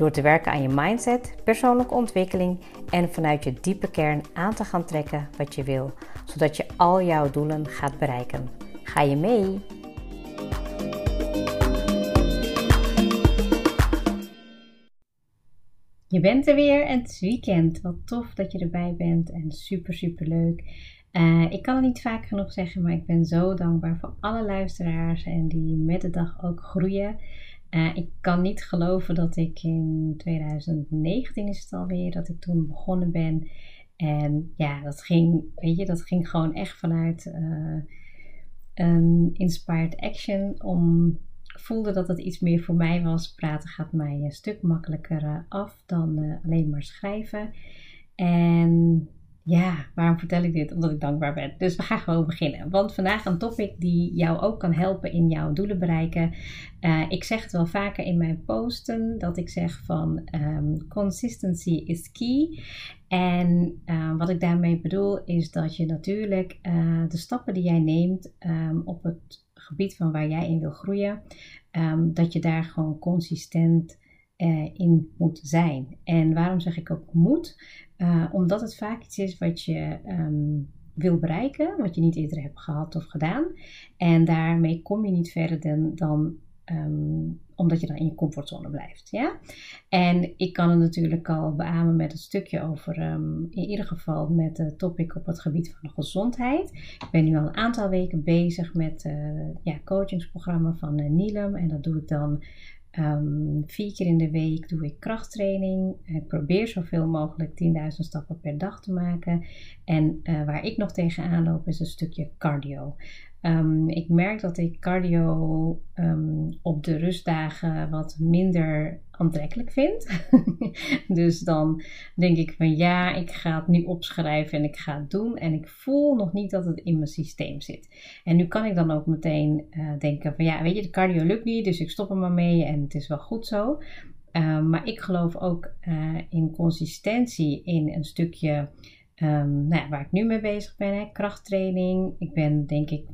Door te werken aan je mindset, persoonlijke ontwikkeling en vanuit je diepe kern aan te gaan trekken wat je wil, zodat je al jouw doelen gaat bereiken. Ga je mee? Je bent er weer en het is weekend. Wat tof dat je erbij bent en super super leuk. Uh, ik kan het niet vaak genoeg zeggen, maar ik ben zo dankbaar voor alle luisteraars en die met de dag ook groeien. Uh, ik kan niet geloven dat ik in 2019 is het alweer, dat ik toen begonnen ben. En ja, dat ging, weet je, dat ging gewoon echt vanuit uh, een inspired action. Om, voelde dat het iets meer voor mij was. Praten gaat mij een stuk makkelijker af dan alleen maar schrijven. En ja, waarom vertel ik dit? Omdat ik dankbaar ben. Dus we gaan gewoon beginnen. Want vandaag een topic die jou ook kan helpen in jouw doelen bereiken. Uh, ik zeg het wel vaker in mijn posten dat ik zeg van um, consistency is key. En uh, wat ik daarmee bedoel is dat je natuurlijk uh, de stappen die jij neemt um, op het gebied van waar jij in wil groeien, dat je daar gewoon consistent in moet zijn. En waarom zeg ik ook moet? Uh, omdat het vaak iets is wat je um, wil bereiken, wat je niet eerder hebt gehad of gedaan. En daarmee kom je niet verder dan, dan um, omdat je dan in je comfortzone blijft. Ja? En ik kan het natuurlijk al beamen met een stukje over, um, in ieder geval met de topic op het gebied van de gezondheid. Ik ben nu al een aantal weken bezig met uh, ja, coachingsprogramma van uh. En dat doe ik dan Um, vier keer in de week doe ik krachttraining. Ik probeer zoveel mogelijk 10.000 stappen per dag te maken. En uh, waar ik nog tegenaan loop is een stukje cardio. Um, ik merk dat ik cardio um, op de rustdagen wat minder aantrekkelijk vind. dus dan denk ik van ja, ik ga het nu opschrijven en ik ga het doen. En ik voel nog niet dat het in mijn systeem zit. En nu kan ik dan ook meteen uh, denken van ja, weet je, de cardio lukt niet, dus ik stop er maar mee en het is wel goed zo. Uh, maar ik geloof ook uh, in consistentie in een stukje Um, nou waar ik nu mee bezig ben, hè, krachttraining. Ik ben denk ik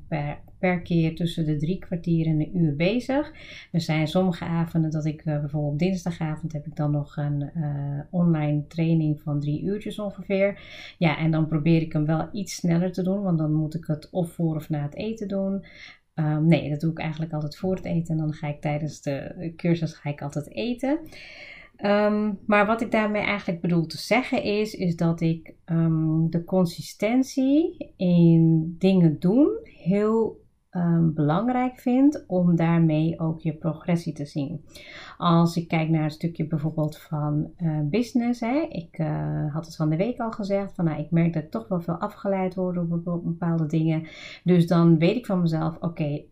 per, keer tussen de drie kwartier en een uur bezig. Er zijn sommige avonden dat ik uh, bijvoorbeeld dinsdagavond heb ik dan nog een uh, online training van drie uurtjes ongeveer. Ja, en dan probeer ik hem wel iets sneller te doen, want dan moet ik het of voor of na het eten doen. Um, nee, dat doe ik eigenlijk altijd voor het eten en dan ga ik tijdens de cursus ga ik altijd eten. Um, maar wat ik daarmee eigenlijk bedoel te zeggen is, is dat ik um, de consistentie in dingen doen heel um, belangrijk vind om daarmee ook je progressie te zien. Als ik kijk naar een stukje bijvoorbeeld van uh, business, hè, ik uh, had het van de week al gezegd, van nou, ik merk dat ik toch wel veel afgeleid word op bepaalde dingen. Dus dan weet ik van mezelf, oké,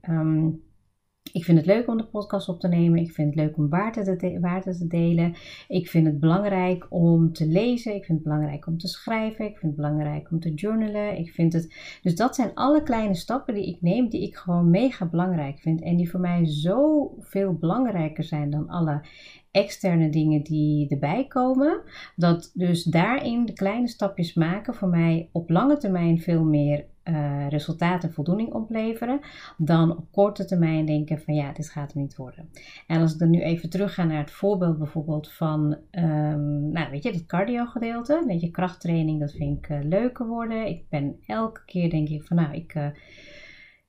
ik vind het leuk om de podcast op te nemen. Ik vind het leuk om waarde te, te delen. Ik vind het belangrijk om te lezen. Ik vind het belangrijk om te schrijven. Ik vind het belangrijk om te journalen. Ik vind het. Dus dat zijn alle kleine stappen die ik neem, die ik gewoon mega belangrijk vind. En die voor mij zo veel belangrijker zijn dan alle externe dingen die erbij komen. Dat dus daarin de kleine stapjes maken voor mij op lange termijn veel meer uh, resultaten en voldoening opleveren, dan op korte termijn denken van ja, dit gaat hem niet worden. En als ik dan nu even terug ga naar het voorbeeld bijvoorbeeld van, um, nou weet je, het cardio gedeelte, weet je, krachttraining, dat vind ik uh, leuker worden. Ik ben elke keer denk ik van nou, ik... Uh,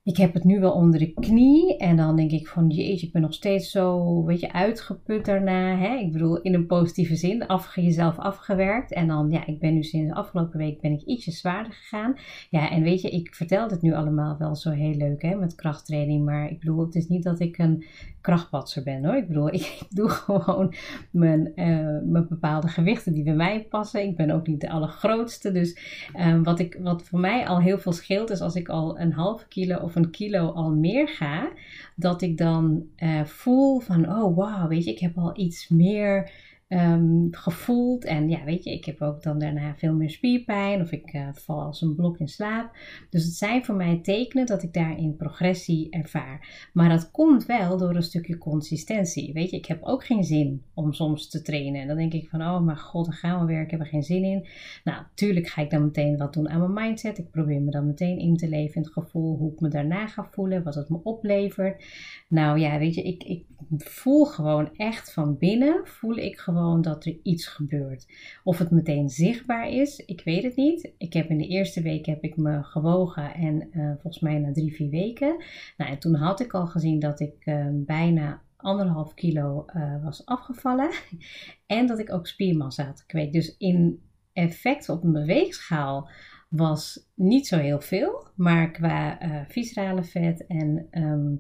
ik heb het nu wel onder de knie. En dan denk ik van, jeetje, ik ben nog steeds zo, weet je, uitgeput daarna. Hè? Ik bedoel, in een positieve zin, af, jezelf afgewerkt. En dan, ja, ik ben nu sinds de afgelopen week ben ik ietsje zwaarder gegaan. Ja, en weet je, ik vertel het nu allemaal wel zo heel leuk, hè, met krachttraining. Maar ik bedoel, het is niet dat ik een krachtpatser ben, hoor. Ik bedoel, ik doe gewoon mijn, uh, mijn bepaalde gewichten die bij mij passen. Ik ben ook niet de allergrootste. Dus um, wat, ik, wat voor mij al heel veel scheelt, is als ik al een half kilo of kilo al meer ga, dat ik dan uh, voel van, oh wow, weet je, ik heb al iets meer um, gevoeld. En ja, weet je, ik heb ook dan daarna veel meer spierpijn of ik uh, val als een blok in slaap. Dus het zijn voor mij tekenen dat ik daarin progressie ervaar. Maar dat komt wel door een stukje consistentie. Weet je, ik heb ook geen zin om soms te trainen. En dan denk ik van, oh mijn god, dan gaan we weer, ik heb er geen zin in. Nou, tuurlijk ga ik dan meteen wat doen aan mijn mindset. Ik probeer me dan meteen in te leven in het gevoel hoe ik me daarna ga voelen, wat het me oplevert. Nou ja, weet je, ik, ik voel gewoon echt van binnen, voel ik gewoon dat er iets gebeurt. Of het meteen zichtbaar is, ik weet het niet. Ik heb in de eerste week heb ik me gewogen en uh, volgens mij na drie, vier weken. Nou, en toen had ik al gezien dat ik uh, bijna anderhalf kilo uh, was afgevallen. en dat ik ook spiermassa had gekweekt. Dus in effect op een beweegschaal was niet zo heel veel. Maar qua viscerale vet en um,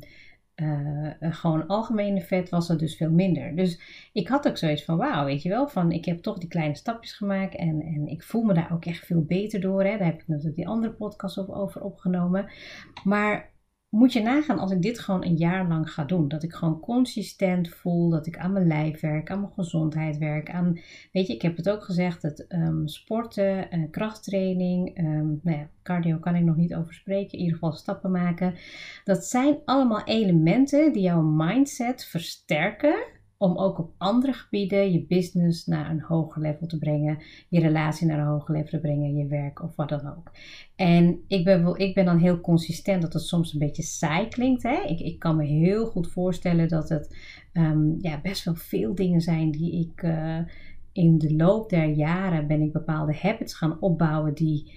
uh, gewoon algemene vet was er dus veel minder. Dus ik had ook zoiets van, wauw, weet je wel, van ik heb toch die kleine stapjes gemaakt en, en ik voel me daar ook echt veel beter door. Hè. Daar heb ik natuurlijk die andere podcast over opgenomen. Maar moet je nagaan als ik dit gewoon een jaar lang ga doen. Dat ik gewoon consistent voel dat ik aan mijn lijf werk, aan mijn gezondheid werk. Aan, weet je, ik heb het ook gezegd, dat um, sporten, uh, krachttraining, um, nou ja, cardio kan ik nog niet over spreken. In ieder geval stappen maken. Dat zijn allemaal elementen die jouw mindset versterken om ook op andere gebieden je business naar een hoger level te brengen, je relatie naar een hoger level te brengen, je werk of wat dan ook. En ik ben, ik ben dan heel consistent dat het soms een beetje saai klinkt. Hè? Ik, ik kan me heel goed voorstellen dat het um, ja, best wel veel dingen zijn die ik uh, in de loop der jaren ben ik bepaalde habits gaan opbouwen die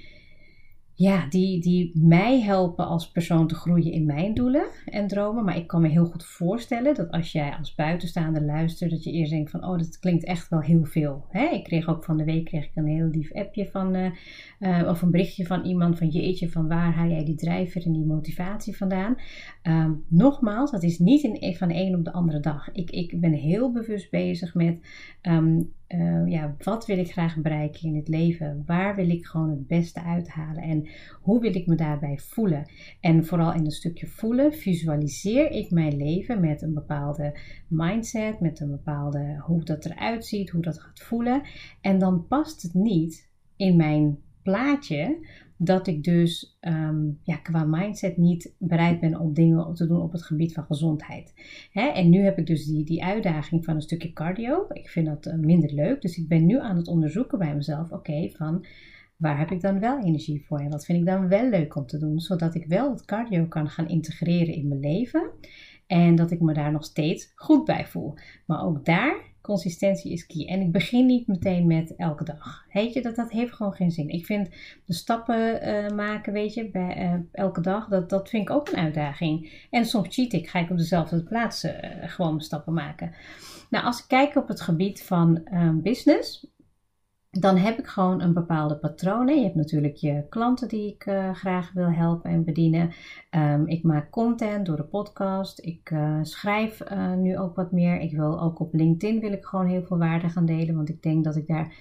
ja, die, die mij helpen als persoon te groeien in mijn doelen en dromen. Maar ik kan me heel goed voorstellen dat als jij als buitenstaander luistert, dat je eerst denkt van, oh, dat klinkt echt wel heel veel. Hè? Ik kreeg ook van de week kreeg ik een heel lief appje van, uh, of een berichtje van iemand van, jeetje, van waar haal jij die drijver en die motivatie vandaan? Um, nogmaals, dat is niet in, van de een op de andere dag. Ik, ik ben heel bewust bezig met um, uh, ja, wat wil ik graag bereiken in het leven? Waar wil ik gewoon het beste uithalen? En hoe wil ik me daarbij voelen? En vooral in een stukje voelen, visualiseer ik mijn leven met een bepaalde mindset, met een bepaalde hoe dat eruit ziet, hoe dat gaat voelen. En dan past het niet in mijn plaatje dat ik dus ehm, ja, qua mindset niet bereid ben om dingen te doen op het gebied van gezondheid. Hè? En nu heb ik dus die, die uitdaging van een stukje cardio. Ik vind dat eh, minder leuk. Dus ik ben nu aan het onderzoeken bij mezelf. Oké, van waar heb ik dan wel energie voor? En wat vind ik dan wel leuk om te doen? Zodat ik wel het cardio kan gaan integreren in mijn leven. En dat ik me daar nog steeds goed bij voel. Maar ook daar Consistentie is key. En ik begin niet meteen met elke dag. Weet je, dat, dat heeft gewoon geen zin. Ik vind de stappen uh, maken, weet je, bij, uh, elke dag, dat, dat vind ik ook een uitdaging. En soms cheat ik, ga ik op dezelfde plaats uh, gewoon mijn stappen maken. Nou, als ik kijk op het gebied van business, dan heb ik gewoon een bepaalde patroon. Je hebt natuurlijk je klanten die ik uh, graag wil helpen en bedienen. Um, ik maak content door de podcast. Ik uh, schrijf uh, nu ook wat meer. Ik wil ook op LinkedIn wil ik gewoon heel veel waarde gaan delen. Want ik denk dat ik daar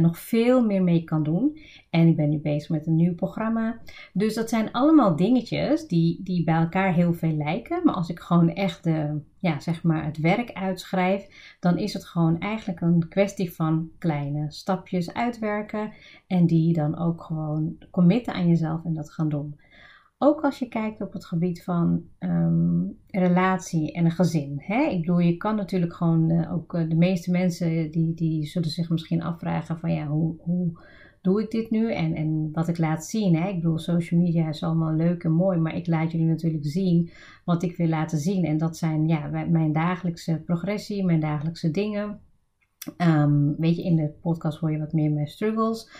nog veel meer mee kan doen. En ik ben nu bezig met een nieuw programma. Dus dat zijn allemaal dingetjes die, die bij elkaar heel veel lijken. Maar als ik gewoon echt de, ja, zeg maar het werk uitschrijf, dan is het gewoon eigenlijk een kwestie van kleine stapjes uitwerken. En die dan ook gewoon committen aan jezelf en dat gaan doen. Ook als je kijkt op het gebied van um, relatie en een gezin. Hè? Ik bedoel, je kan natuurlijk gewoon uh, ook uh, de meeste mensen die, die zullen zich misschien afvragen van ja, hoe, hoe doe ik dit nu? En, en wat ik laat zien. Hè? Ik bedoel, social media is allemaal leuk en mooi, maar ik laat jullie natuurlijk zien wat ik wil laten zien. En dat zijn ja, mijn dagelijkse progressie, mijn dagelijkse dingen. Um, weet je, in de podcast hoor je wat meer mijn struggles.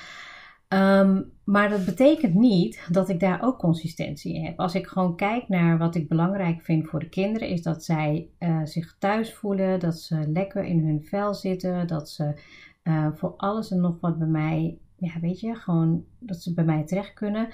Um, maar dat betekent niet dat ik daar ook consistentie in heb. Als ik gewoon kijk naar wat ik belangrijk vind voor de kinderen, is dat zij uh, zich thuis voelen, dat ze lekker in hun vel zitten, dat ze uh, voor alles en nog wat bij mij, ja, weet je, gewoon dat ze bij mij terecht kunnen.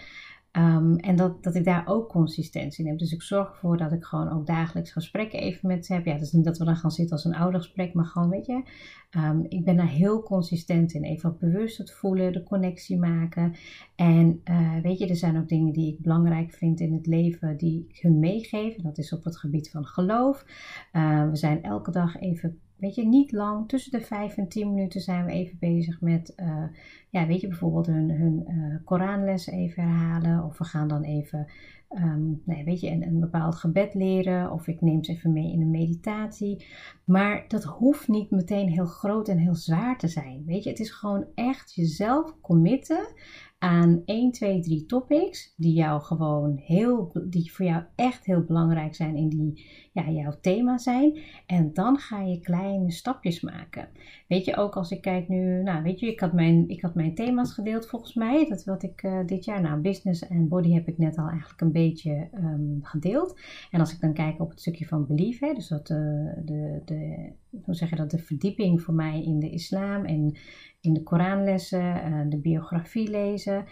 Um, en dat, dat ik daar ook consistentie in heb. Dus ik zorg ervoor dat ik gewoon ook dagelijks gesprekken even met ze heb. Ja, het is niet dat we dan gaan zitten als een oudergesprek, maar gewoon, weet je, um, ik ben daar heel consistent in. Even bewust het voelen, de connectie maken. En uh, weet je, er zijn ook dingen die ik belangrijk vind in het leven die ik hun meegeef. En dat is op het gebied van geloof. Uh, we zijn elke dag even weet je, niet lang. Tussen de 5 en 10 minuten zijn we even bezig met, uh, ja, weet je, bijvoorbeeld hun, hun uh, Koranlessen even herhalen. Of we gaan dan even, um, nee, weet je, een, een bepaald gebed leren. Of ik neem ze even mee in een meditatie. Maar dat hoeft niet meteen heel groot en heel zwaar te zijn. Weet je, het is gewoon echt jezelf committen aan 1, 2, 3 topics die jou gewoon heel, die voor jou echt heel belangrijk zijn in die, ja, jouw thema zijn. En dan ga je kleine stapjes maken. Weet je, ook als ik kijk nu, nou weet je, ik had mijn, ik had mijn thema's gedeeld volgens mij. Dat wat ik uh, dit jaar, nou business en body heb ik net al eigenlijk een beetje um, gedeeld. En als ik dan kijk op het stukje van belief, hè, dus dat uh, de, de, hoe zeg je dat, de verdieping voor mij in de islam en in de Koranlessen, uh, de biografie lezen.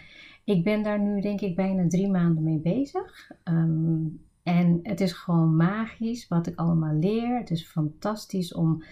Ik ben daar nu denk ik bijna drie maanden mee bezig. Um, en het is gewoon magisch wat ik allemaal leer. Het is fantastisch om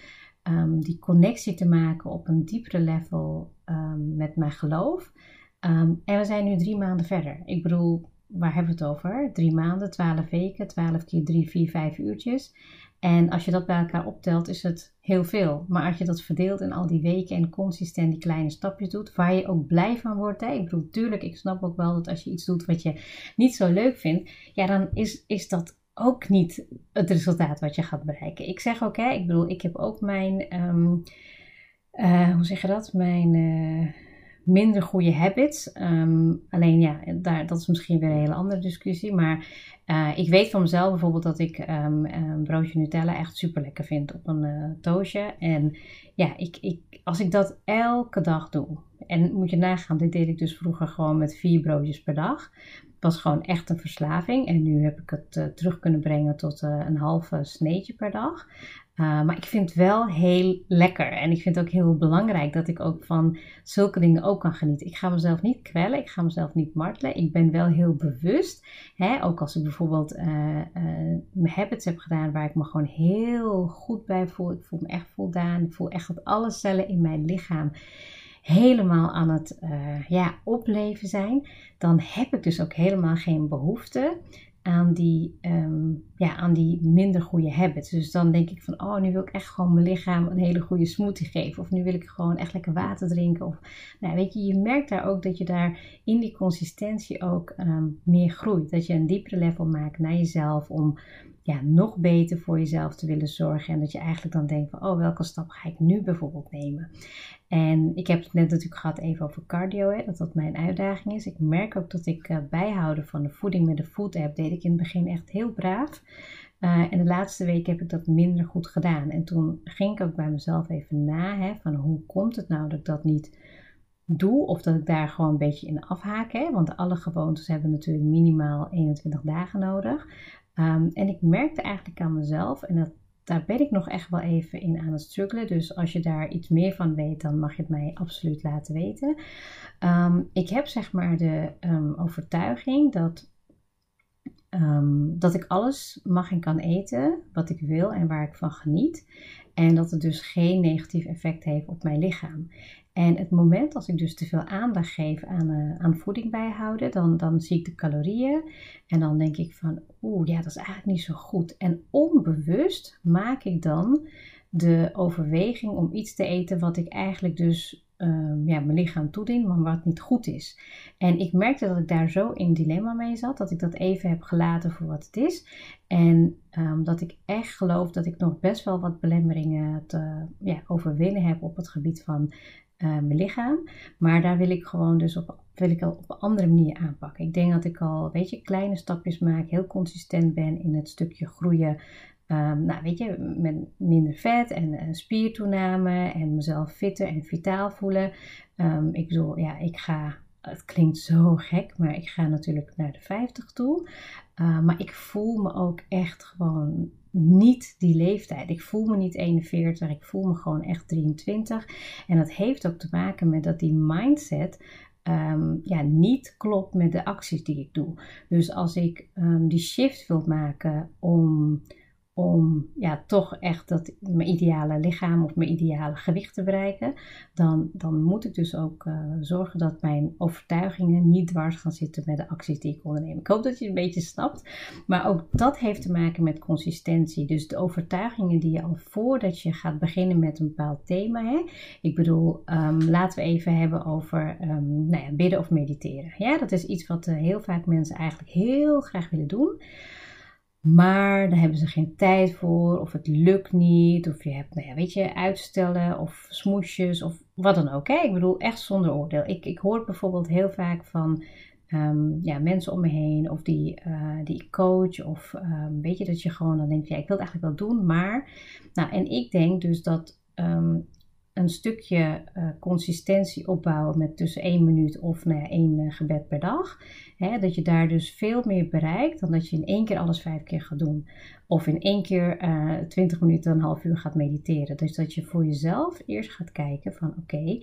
um, die connectie te maken op een diepere level um, met mijn geloof. Um, en we zijn nu drie maanden verder. Ik bedoel, waar hebben we het over? Drie maanden, twaalf weken, twaalf keer drie, vier, vijf uurtjes. En als je dat bij elkaar optelt, is het heel veel. Maar als je dat verdeelt in al die weken en consistent die kleine stapjes doet, waar je ook blij van wordt. Hè? Ik bedoel, tuurlijk, ik snap ook wel dat als je iets doet wat je niet zo leuk vindt, ja, dan is, is dat ook niet het resultaat wat je gaat bereiken. Ik zeg ook, hè, ik bedoel, ik heb ook mijn, um, uh, hoe zeg je dat? Mijn. Uh, minder goede habits. Um, alleen ja, daar, dat is misschien weer een hele andere discussie. Maar uh, ik weet van mezelf bijvoorbeeld dat ik um, een broodje Nutella echt super lekker vind op een toosje. En ja, ik, ik, als ik dat elke dag doe. En moet je nagaan, dit deed ik dus vroeger gewoon met vier broodjes per dag. Was gewoon echt een verslaving. En nu heb ik het uh, terug kunnen brengen tot een halve sneetje per dag. Uh, maar ik vind het wel heel lekker. En ik vind het ook heel belangrijk dat ik ook van zulke dingen ook kan genieten. Ik ga mezelf niet kwellen. Ik ga mezelf niet martelen. Ik ben wel heel bewust. Hè, ook als ik bijvoorbeeld mijn habits heb gedaan waar ik me gewoon heel goed bij voel. Ik voel me echt voldaan. Ik voel echt dat alle cellen in mijn lichaam helemaal aan het ja, opleven zijn. Dan heb ik dus ook helemaal geen behoefte aan die, um, ja, aan die minder goede habits. Dus dan denk ik van, oh, nu wil ik echt gewoon mijn lichaam een hele goede smoothie geven. Of nu wil ik gewoon echt lekker water drinken. Of, nou, weet je, je merkt daar ook dat je daar in die consistentie ook um, meer groeit. Dat je een diepere level maakt naar jezelf om ja, nog beter voor jezelf te willen zorgen. En dat je eigenlijk dan denkt van, oh, welke stap ga ik nu bijvoorbeeld nemen? En ik heb het net natuurlijk gehad even over cardio, hè, dat dat mijn uitdaging is. Ik merk ook dat ik uh, bijhouden van de voeding met de food app deed ik in het begin echt heel braaf. Uh, en de laatste week heb ik dat minder goed gedaan. En toen ging ik ook bij mezelf even na, hè, van hoe komt het nou dat ik dat niet doe of dat ik daar gewoon een beetje in afhaak. Hè? Want alle gewoontes hebben natuurlijk minimaal 21 dagen nodig. Um, en ik merkte eigenlijk aan mezelf, en dat, daar ben ik nog echt wel even in aan het struggelen. Dus als je daar iets meer van weet, dan mag je het mij absoluut laten weten. Um, ik heb zeg maar de um, overtuiging dat, dat ik alles mag en kan eten wat ik wil en waar ik van geniet. En dat het dus geen negatief effect heeft op mijn lichaam. En het moment als ik dus te veel aandacht geef aan, uh, aan voeding bijhouden, dan, dan zie ik de calorieën en dan denk ik van, oeh, ja, dat is eigenlijk niet zo goed. En onbewust maak ik dan de overweging om iets te eten wat ik eigenlijk dus uh, ja, mijn lichaam toedien, maar wat niet goed is. En ik merkte dat ik daar zo in dilemma mee zat, dat ik dat even heb gelaten voor wat het is. En um, dat ik echt geloof dat ik nog best wel wat belemmeringen te ja, overwinnen heb op het gebied van uh, mijn lichaam. Maar daar wil ik gewoon dus op, wil ik al op een andere manier aanpakken. Ik denk dat ik al, weet je, kleine stapjes maak, heel consistent ben in het stukje groeien. Um, nou, weet je, met minder vet en, en spiertoename en mezelf fitter en vitaal voelen. Um, ik bedoel, ja, ik ga het klinkt zo gek, maar ik ga natuurlijk naar de 50 toe. Uh, maar ik voel me ook echt gewoon niet die leeftijd. Ik voel me niet 41, ik voel me gewoon echt 23. En dat heeft ook te maken met dat die mindset um, ja, niet klopt met de acties die ik doe. Dus als ik um, die shift wil maken om om ja, toch echt dat, mijn ideale lichaam of mijn ideale gewicht te bereiken, dan, dan moet ik dus ook uh, zorgen dat mijn overtuigingen niet dwars gaan zitten met de acties die ik onderneem. Ik hoop dat je het een beetje snapt, maar ook dat heeft te maken met consistentie. Dus de overtuigingen die je al voordat je gaat beginnen met een bepaald thema, hè? ik bedoel, um, laten we even hebben over um, nou ja, bidden of mediteren. Ja, dat is iets wat uh, heel vaak mensen eigenlijk heel graag willen doen. Maar daar hebben ze geen tijd voor, of het lukt niet, of je hebt, nou ja, weet je, uitstellen of smoesjes of wat dan ook. Hè? Ik bedoel, echt zonder oordeel. Ik, ik hoor bijvoorbeeld heel vaak van um, ja, mensen om me heen, of die, uh, die coach, of um, weet je, dat je gewoon dan denkt, ja, ik wil het eigenlijk wel doen, maar. Nou, en ik denk dus dat um, een stukje uh, consistentie opbouwen met tussen één minuut of nou ja, één uh, gebed per dag. Hè, dat je daar dus veel meer bereikt dan dat je in één keer alles vijf keer gaat doen. Of in één keer uh, twintig minuten, een half uur gaat mediteren. Dus dat je voor jezelf eerst gaat kijken van oké,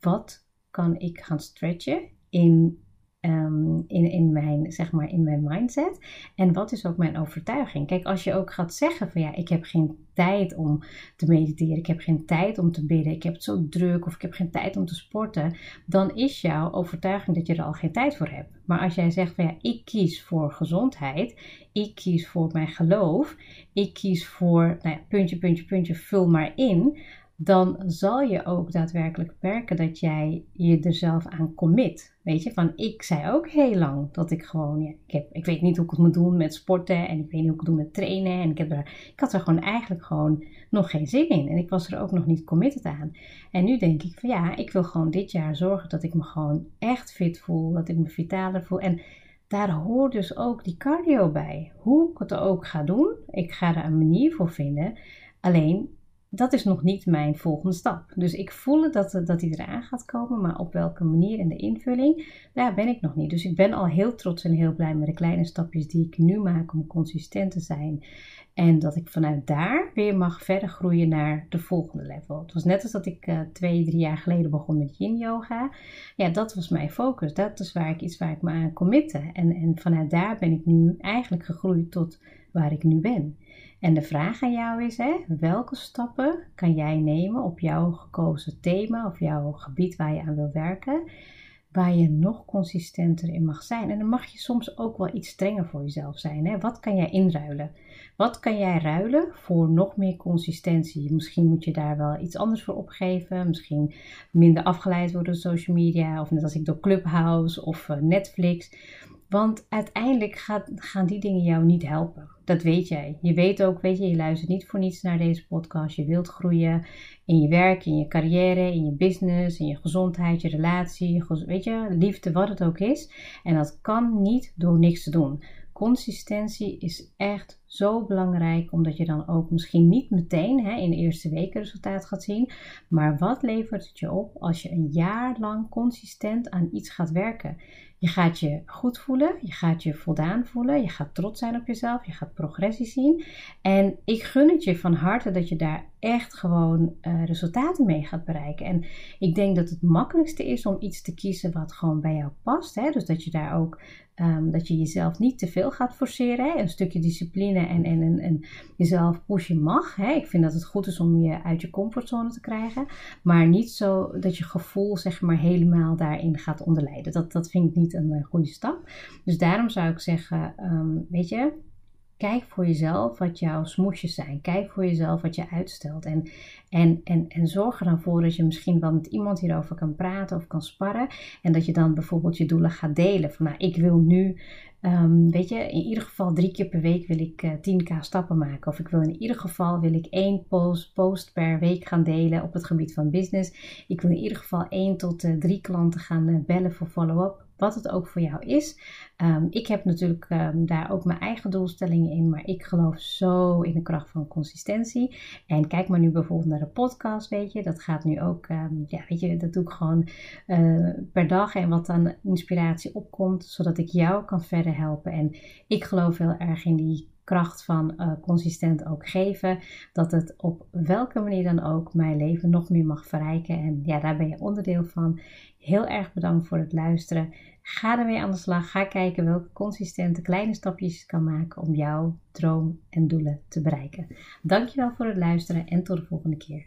wat kan ik gaan stretchen in Um, in, in, mijn, zeg maar, in mijn mindset. En wat is ook mijn overtuiging? Kijk, als je ook gaat zeggen van ja, ik heb geen tijd om te mediteren, ik heb geen tijd om te bidden, ik heb het zo druk of ik heb geen tijd om te sporten, dan is jouw overtuiging dat je er al geen tijd voor hebt. Maar als jij zegt van ja, ik kies voor gezondheid, ik kies voor mijn geloof, ik kies voor nou ja, puntje, puntje, puntje, vul maar in dan zal je ook daadwerkelijk merken dat jij je er zelf aan commit. Weet je, van ik zei ook heel lang dat ik gewoon, ja, ik, heb, ik weet niet hoe ik het moet doen met sporten en ik weet niet hoe ik het doe met trainen. En ik, heb ik had er gewoon eigenlijk gewoon nog geen zin in en ik was er ook nog niet committed aan. En nu denk ik van ja, ik wil gewoon dit jaar zorgen dat ik me gewoon echt fit voel, dat ik me vitaler voel. En daar hoort dus ook die cardio bij. Hoe ik het ook ga doen, ik ga er een manier voor vinden. Alleen dat is nog niet mijn volgende stap. Dus ik voel dat, dat die eraan gaat komen, maar op welke manier en de invulling, daar ben ik nog niet. Dus ik ben al heel trots en heel blij met de kleine stapjes die ik nu maak om consistent te zijn. En dat ik vanuit daar weer mag verder groeien naar de volgende level. Het was net als dat ik uh, twee, drie jaar geleden begon met yin yoga. Ja, dat was mijn focus. Dat is waar ik iets waar ik me aan committe. En, en vanuit daar ben ik nu eigenlijk gegroeid tot waar ik nu ben. En de vraag aan jou is: hè, welke stappen kan jij nemen op jouw gekozen thema of jouw gebied waar je aan wil werken, waar je nog consistenter in mag zijn? En dan mag je soms ook wel iets strenger voor jezelf zijn. Hè? Wat kan jij inruilen? Wat kan jij ruilen voor nog meer consistentie? Misschien moet je daar wel iets anders voor opgeven. Misschien minder afgeleid worden door social media. Of net als ik door Clubhouse of eh, Netflix. Want uiteindelijk gaat, gaan die dingen jou niet helpen. Dat weet jij. Je weet ook, weet je, je luistert niet voor niets naar deze podcast. Je wilt groeien in je werk, in je carrière, in je business, in je gezondheid, je relatie, weet je, liefde, wat het ook is. En dat kan niet door niks te doen. Consistentie is echt zo belangrijk, omdat je dan ook misschien niet meteen hè, in de eerste weken resultaat gaat zien. Maar wat levert het je op als je een jaar lang consistent aan iets gaat werken? Je gaat je goed voelen, je gaat je voldaan voelen, je gaat trots zijn op jezelf, je gaat progressie zien. En ik gun het je van harte dat je daar echt gewoon uh, resultaten mee gaat bereiken. En ik denk dat het makkelijkste is om iets te kiezen wat gewoon bij jou past. Hè? Dus dat je daar ook um, dat je jezelf niet te veel gaat forceren. Hè? Een stukje discipline en, en, en, jezelf pushen mag. Hè? Ik vind dat het goed is om je uit je comfortzone te krijgen. Maar niet zo dat je gevoel zeg maar helemaal daarin gaat onderlijden. Dat, dat vind ik niet een uh, goede stap. Dus daarom zou ik zeggen, um, weet je, Kijk voor jezelf wat jouw smoesjes zijn. Kijk voor jezelf wat je uitstelt. En, en, en, en zorg er dan voor dat je misschien wel met iemand hierover kan praten of kan sparren. En dat je dan bijvoorbeeld je doelen gaat delen. Van nou, ik wil nu, um, weet je, in ieder geval drie keer per week wil ik uh, eh, 10k stappen maken. Of ik wil in ieder geval wil ik één post, post per week gaan delen op het gebied van business. Ik wil in ieder geval één tot uh, drie klanten gaan uh, bellen voor follow-up wat het ook voor jou is. Um, ik heb natuurlijk um, daar ook mijn eigen doelstellingen in, maar ik geloof zo in de kracht van consistentie. En kijk maar nu bijvoorbeeld naar de podcast, weet je, dat gaat nu ook, um, ja, weet je, dat doe ik gewoon uh, per dag en wat dan inspiratie opkomt, zodat ik jou kan verder helpen. En ik geloof heel erg in die kracht van uh, consistent ook geven. Dat het op welke manier dan ook mijn leven nog meer mag verrijken. En ja, daar ben je onderdeel van. Heel erg bedankt voor het luisteren. Ga ermee aan de slag. Ga kijken welke consistente kleine stapjes je kan maken om jouw droom en doelen te bereiken. Dankjewel voor het luisteren en tot de volgende keer.